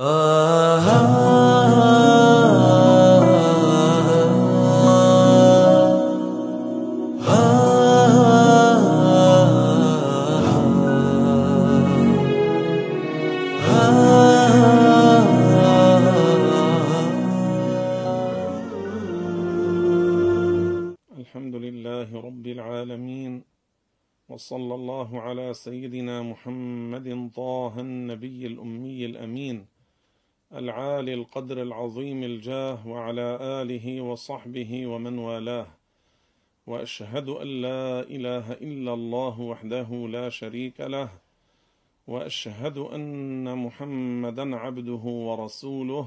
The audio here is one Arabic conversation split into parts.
Uh-huh. العالي القدر العظيم الجاه وعلى آله وصحبه ومن والاه. وأشهد أن لا إله إلا الله وحده لا شريك له. وأشهد أن محمدا عبده ورسوله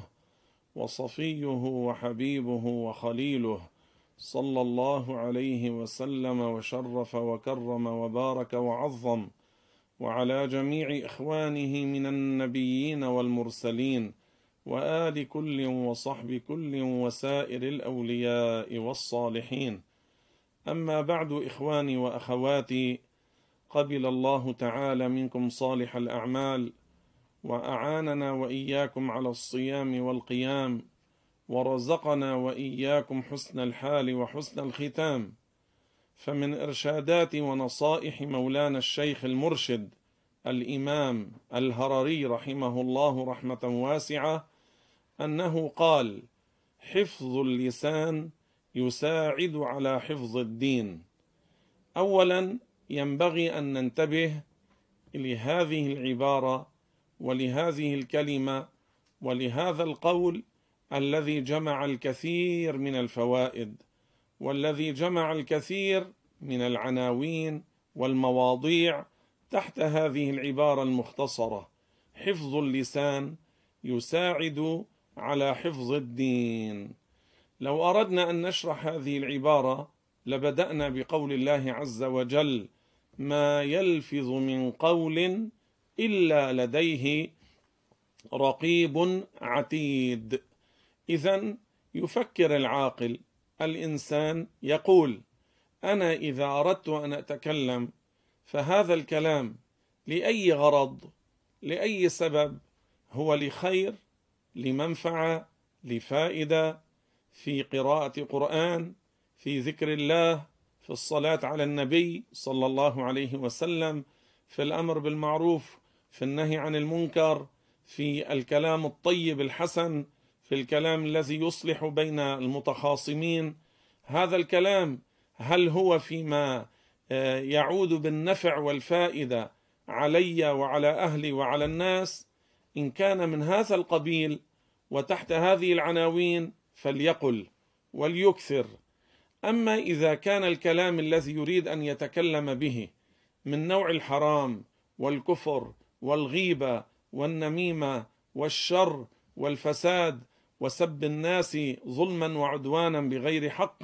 وصفيه وحبيبه وخليله صلى الله عليه وسلم وشرف وكرم وبارك وعظم. وعلى جميع إخوانه من النبيين والمرسلين وآل كل وصحب كل وسائر الأولياء والصالحين. أما بعد إخواني وأخواتي قبل الله تعالى منكم صالح الأعمال وأعاننا وإياكم على الصيام والقيام ورزقنا وإياكم حسن الحال وحسن الختام. فمن إرشادات ونصائح مولانا الشيخ المرشد الإمام الهرري رحمه الله رحمة واسعة أنه قال حفظ اللسان يساعد على حفظ الدين. اولا ينبغي أن ننتبه لهذه العبارة ولهذه الكلمة ولهذا القول الذي جمع الكثير من الفوائد والذي جمع الكثير من العناوين والمواضيع تحت هذه العبارة المختصرة حفظ اللسان يساعد على حفظ الدين. لو أردنا أن نشرح هذه العبارة لبدأنا بقول الله عز وجل ما يلفظ من قول إلا لديه رقيب عتيد. اذا يفكر العاقل الإنسان يقول أنا إذا أردت أن أتكلم فهذا الكلام لأي غرض لأي سبب هو لخير لمنفعة لفائدة في قراءة قران في ذكر الله في الصلاة على النبي صلى الله عليه وسلم في الأمر بالمعروف في النهي عن المنكر في الكلام الطيب الحسن في الكلام الذي يصلح بين المتخاصمين. هذا الكلام هل هو فيما يعود بالنفع والفائدة علي وعلى أهلي وعلى الناس؟ إن كان من هذا القبيل وتحت هذه العناوين فليقل وليكثر. أما إذا كان الكلام الذي يريد أن يتكلم به من نوع الحرام والكفر والغيبة والنميمة والشر والفساد وسب الناس ظلما وعدوانا بغير حق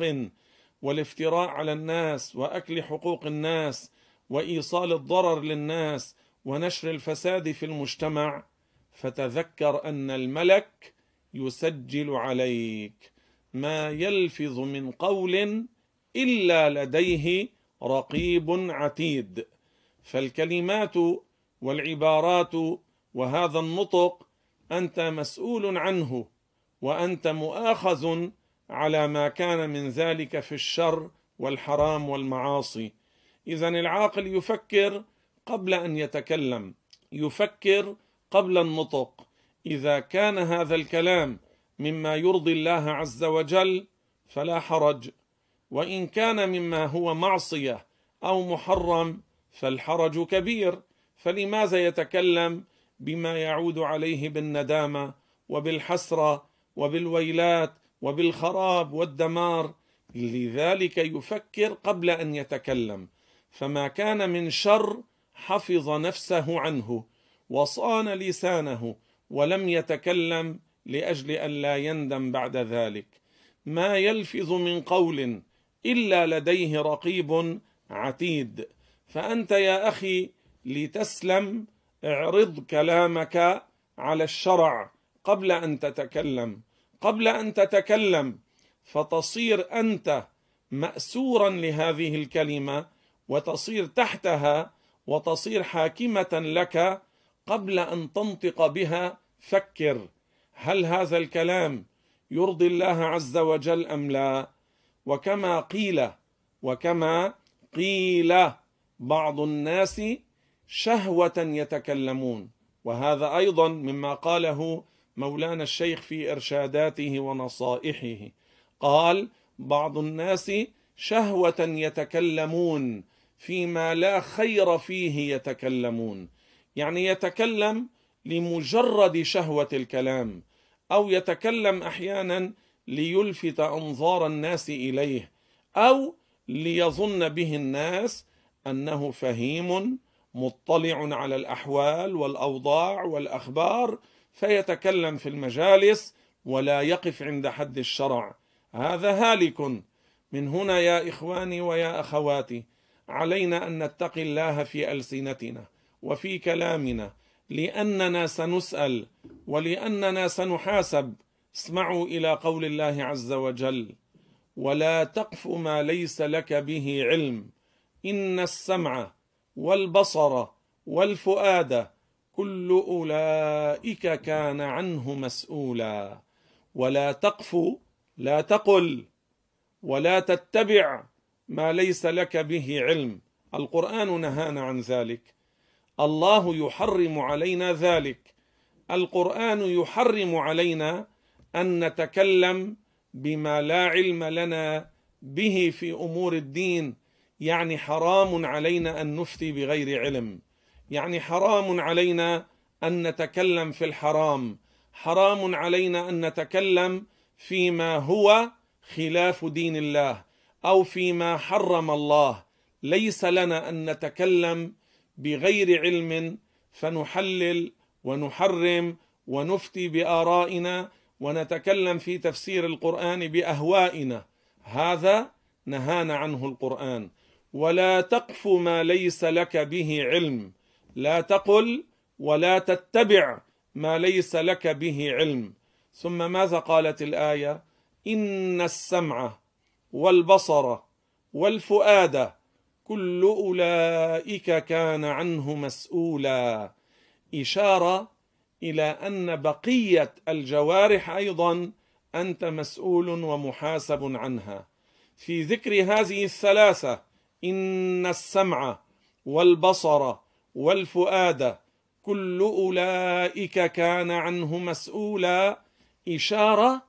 والافتراء على الناس وأكل حقوق الناس وإيصال الضرر للناس ونشر الفساد في المجتمع فتذكر أن الملك يسجل عليك. ما يلفظ من قول إلا لديه رقيب عتيد. فالكلمات والعبارات وهذا النطق أنت مسؤول عنه وأنت مؤاخذ على ما كان من ذلك في الشر والحرام والمعاصي. اذا العاقل يفكر قبل أن يتكلم يفكر قبل النطق. إذا كان هذا الكلام مما يرضي الله عز وجل فلا حرج. وإن كان مما هو معصية أو محرم فالحرج كبير. فلماذا يتكلم بما يعود عليه بالندامة وبالحسرة وبالويلات وبالخراب والدمار؟ لذلك يفكر قبل أن يتكلم. فما كان من شر حفظ نفسه عنه. وصان لسانه ولم يتكلم لأجل أن لا يندم بعد ذلك. ما يلفظ من قول إلا لديه رقيب عتيد. فأنت يا أخي لتسلم اعرض كلامك على الشرع قبل أن تتكلم. قبل أن تتكلم فتصير أنت مأسورا لهذه الكلمة وتصير تحتها وتصير حاكمة لك قبل أن تنطق بها فكر هل هذا الكلام يرضي الله عز وجل أم لا؟ وكما قيل وكما قيل بعض الناس شهوة يتكلمون. وهذا أيضا مما قاله مولانا الشيخ في إرشاداته ونصائحه. قال بعض الناس شهوة يتكلمون فيما لا خير فيه يتكلمون. يعني يتكلم لمجرد شهوة الكلام أو يتكلم أحيانا ليلفت أنظار الناس إليه أو ليظن به الناس أنه فهيم مطلع على الأحوال والأوضاع والأخبار فيتكلم في المجالس ولا يقف عند حد الشرع. هذا هالك. من هنا يا إخواني ويا أخواتي علينا أن نتقي الله في ألسنتنا. وفي كلامنا لأننا سنسأل ولأننا سنحاسب. اسمعوا إلى قول الله عز وجل ولا تقف ما ليس لك به علم. إن السمع والبصر والفؤاد كل أولئك كان عنه مسؤولا. ولا تقف لا تقل ولا تتبع ما ليس لك به علم. القرآن نهانا عن ذلك. الله يحرم علينا ذلك. القرآن يحرم علينا أن نتكلم بما لا علم لنا به في أمور الدين. يعني حرام علينا أن نفتي بغير علم. يعني حرام علينا أن نتكلم في الحرام. حرام علينا أن نتكلم فيما هو خلاف دين الله أو فيما حرم الله. ليس لنا أن نتكلم بغير علم فنحلل ونحرم ونفتي بآرائنا ونتكلم في تفسير القرآن بأهوائنا. هذا نهانا عنه القرآن. ولا تقف ما ليس لك به علم. لا تقل ولا تتبع ما ليس لك به علم. ثم ماذا قالت الآية؟ إن السمع والبصر والفؤاد كل أولئك كان عنه مسؤولا. إشارة إلى أن بقية الجوارح أيضا أنت مسؤول ومحاسب عنها. في ذكر هذه الثلاثة إن السمع والبصر والفؤاد كل أولئك كان عنه مسؤولا. إشارة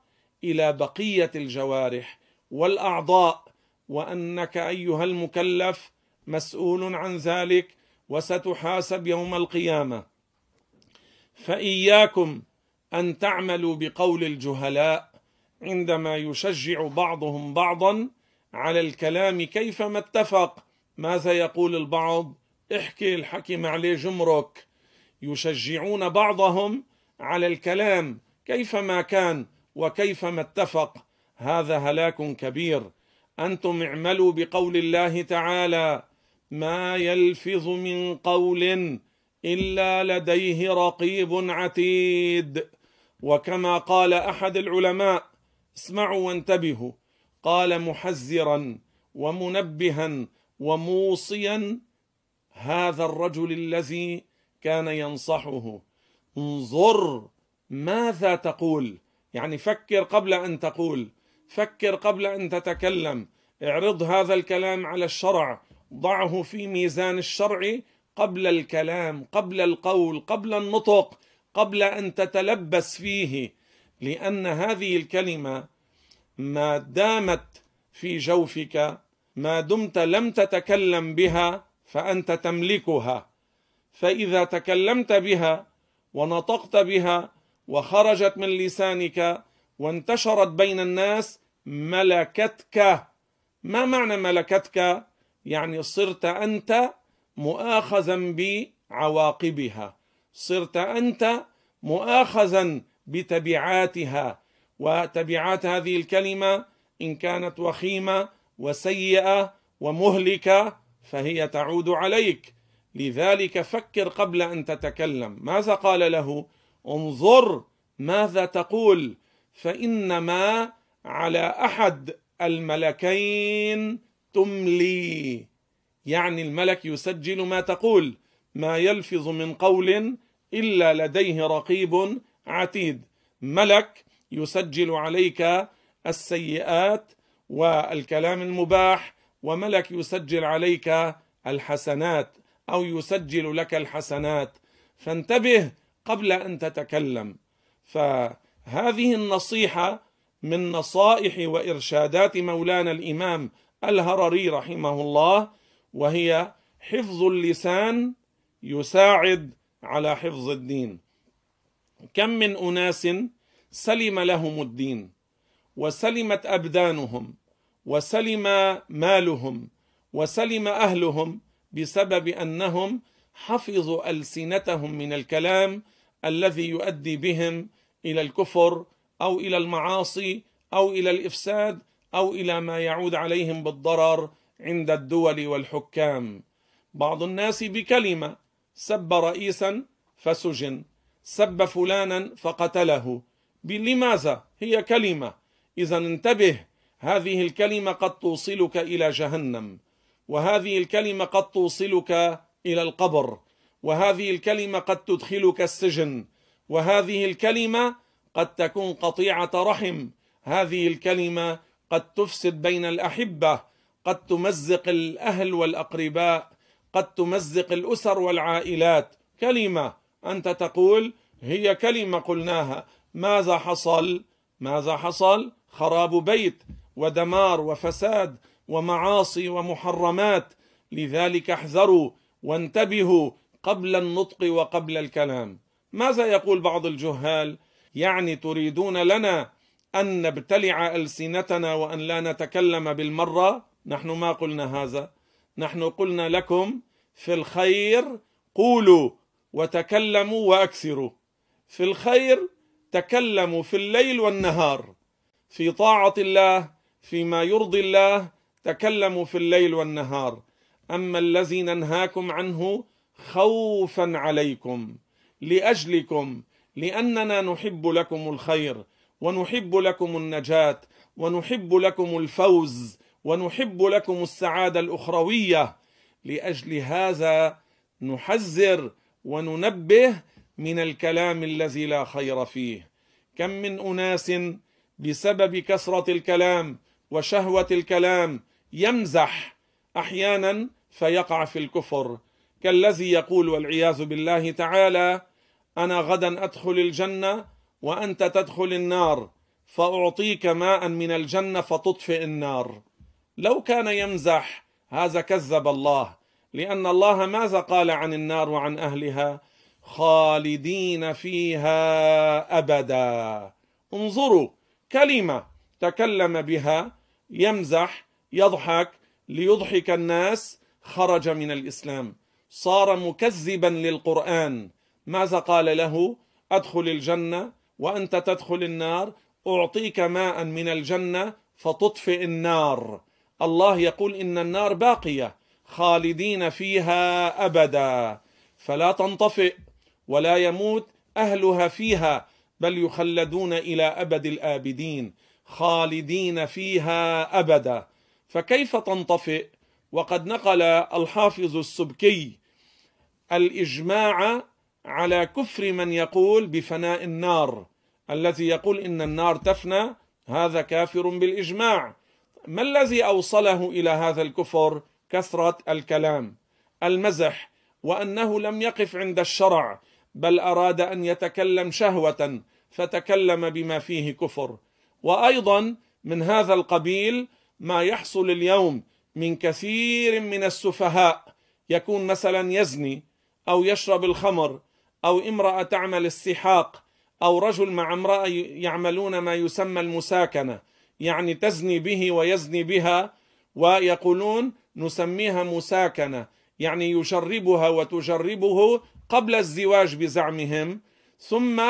إلى بقية الجوارح والأعضاء. وأنك أيها المكلف مسؤول عن ذلك وستحاسب يوم القيامة. فإياكم أن تعملوا بقول الجهلاء عندما يشجع بعضهم بعضا على الكلام كيفما اتفق. ماذا يقول البعض؟ احكي الحكي معليه جمرك. يشجعون بعضهم على الكلام كيفما كان وكيفما اتفق. هذا هلاك كبير. أنتم اعملوا بقول الله تعالى ما يلفظ من قول إلا لديه رقيب عتيد وكما قال أحد العلماء اسمعوا وانتبهوا قال محذرا ومنبها وموصيا هذا الرجل الذي كان ينصحه انظر ماذا تقول. يعني فكر قبل أن تقول. فكر قبل أن تتكلم. اعرض هذا الكلام على الشرع. ضعه في ميزان الشرع قبل الكلام قبل القول قبل النطق قبل أن تتلبس فيه. لأن هذه الكلمة ما دامت في جوفك ما دمت لم تتكلم بها فأنت تملكها. فإذا تكلمت بها ونطقت بها وخرجت من لسانك وانتشرت بين الناس ملكتك. ما معنى ملكتك؟ يعني صرت أنت مؤاخذا بعواقبها. صرت أنت مؤاخذا بتبعاتها. وتبعات هذه الكلمة إن كانت وخيمة وسيئة ومهلكة فهي تعود عليك. لذلك فكر قبل أن تتكلم. ماذا قال له؟ انظر ماذا تقول. فإنما على أحد الملكين تملي. يعني الملك يسجل ما تقول ما يلفظ من قول إلا لديه رقيب عتيد. ملك يسجل عليك السيئات والكلام المباح وملك يسجل عليك الحسنات أو يسجل لك الحسنات. فانتبه قبل أن تتكلم. فهذه النصيحة من نصائح وإرشادات مولانا الإمام الهرري رحمه الله وهي حفظ اللسان يساعد على حفظ الدين. كم من أناس سلم لهم الدين وسلمت أبدانهم وسلم مالهم وسلم أهلهم بسبب أنهم حفظوا ألسنتهم من الكلام الذي يؤدي بهم إلى الكفر أو إلى المعاصي أو إلى الإفساد أو إلى ما يعود عليهم بالضرر عند الدول والحكام. بعض الناس بكلمة سب رئيسا فسجن سب فلانا فقتله. لماذا؟ هي كلمة. إذا انتبه هذه الكلمة قد توصلك إلى جهنم وهذه الكلمة قد توصلك إلى القبر وهذه الكلمة قد تدخلك السجن وهذه الكلمة قد تكون قطيعة رحم. هذه الكلمة قد تفسد بين الأحبة قد تمزق الأهل والأقرباء قد تمزق الأسر والعائلات. كلمة أنت تقول هي كلمة قلناها. ماذا حصل؟ ماذا حصل؟ خراب بيت ودمار وفساد ومعاصي ومحرمات. لذلك احذروا وانتبهوا قبل النطق وقبل الكلام. ماذا يقول بعض الجهال؟ يعني تريدون لنا أن نبتلع ألسنتنا وأن لا نتكلم بالمرة؟ نحن ما قلنا هذا. نحن قلنا لكم في الخير قولوا وتكلموا وأكثروا. في الخير تكلموا في الليل والنهار. في طاعة الله فيما يرضي الله تكلموا في الليل والنهار. أما الذي ننهاكم عنه خوفا عليكم. لأجلكم لأننا نحب لكم الخير ونحب لكم النجاة ونحب لكم الفوز ونحب لكم السعادة الأخروية. لأجل هذا نحذر وننبه من الكلام الذي لا خير فيه. كم من أناس بسبب كثرة الكلام وشهوة الكلام يمزح أحيانا فيقع في الكفر. كالذي يقول والعياذ بالله تعالى أنا غدا أدخل الجنة وأنت تدخل النار فأعطيك ماء من الجنة فتطفئ النار. لو كان يمزح هذا كذب الله لأن الله ماذا قال عن النار وعن أهلها؟ خالدين فيها أبدا. انظروا كلمة تكلم بها يمزح يضحك ليضحك الناس خرج من الإسلام. صار مكذبا للقرآن. ماذا قال له؟ أدخل الجنة وأنت تدخل النار أعطيك ماء من الجنة فتطفئ النار. الله يقول إن النار باقية خالدين فيها أبدا. فلا تنطفئ ولا يموت أهلها فيها بل يخلدون إلى أبد الآبدين خالدين فيها أبدا. فكيف تنطفئ؟ وقد نقل الحافظ السبكي الإجماع على كفر من يقول بفناء النار الذي يقول إن النار تفنى هذا كافر بالإجماع. ما الذي أوصله إلى هذا الكفر؟ كثرة الكلام المزح وأنه لم يقف عند الشرع بل أراد أن يتكلم شهوة فتكلم بما فيه كفر. وأيضا من هذا القبيل ما يحصل اليوم من كثير من السفهاء يكون مثلا يزني أو يشرب الخمر أو امرأة تعمل السحاق أو رجل مع امرأة يعملون ما يسمى المساكنة يعني تزني به ويزني بها ويقولون نسميها مساكنة يعني يجربها وتجربه قبل الزواج بزعمهم ثم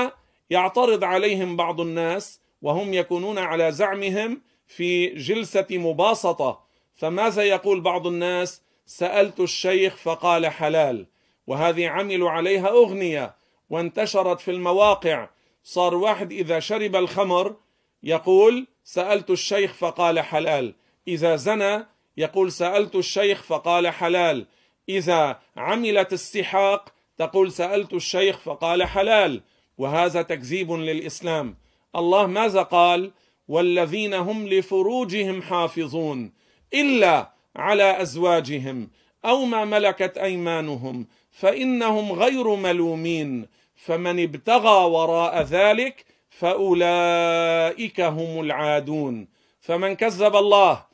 يعترض عليهم بعض الناس وهم يكونون على زعمهم في جلسة مباسطة. فماذا يقول بعض الناس؟ سألت الشيخ فقال حلال. وهذه عملوا عليها أغنية وانتشرت في المواقع. صار واحد إذا شرب الخمر يقول سألت الشيخ فقال حلال. إذا زنى يقول سألت الشيخ فقال حلال. إذا عملت السحاق تقول سألت الشيخ فقال حلال. وهذا تكذيب للإسلام. الله ماذا قال؟ والذين هم لفروجهم حافظون إلا على أزواجهم أو ما ملكت أيمانهم فإنهم غير ملومين فمن ابتغى وراء ذلك فأولئك هم العادون. فمن كذب الله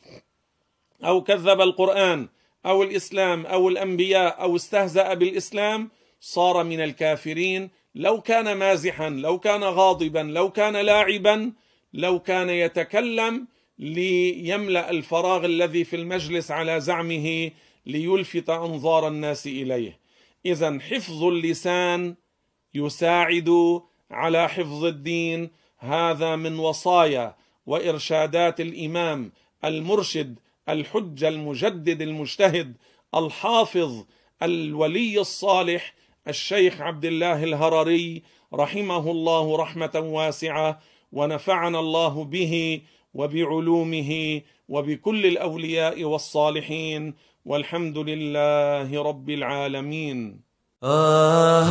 أو كذب القرآن أو الإسلام أو الأنبياء أو استهزأ بالإسلام صار من الكافرين. لو كان مازحا لو كان غاضبا لو كان لاعبا لو كان يتكلم ليملأ الفراغ الذي في المجلس على زعمه ليلفت أنظار الناس إليه. إذا حفظ اللسان يساعد على حفظ الدين. هذا من وصايا وإرشادات الإمام المرشد الحجه المجدد المجتهد الحافظ الولي الصالح الشيخ عبد الله الهرري رحمه الله رحمة واسعة ونفعنا الله به وبعلومه وبكل الأولياء والصالحين والحمد لله رب العالمين. Ah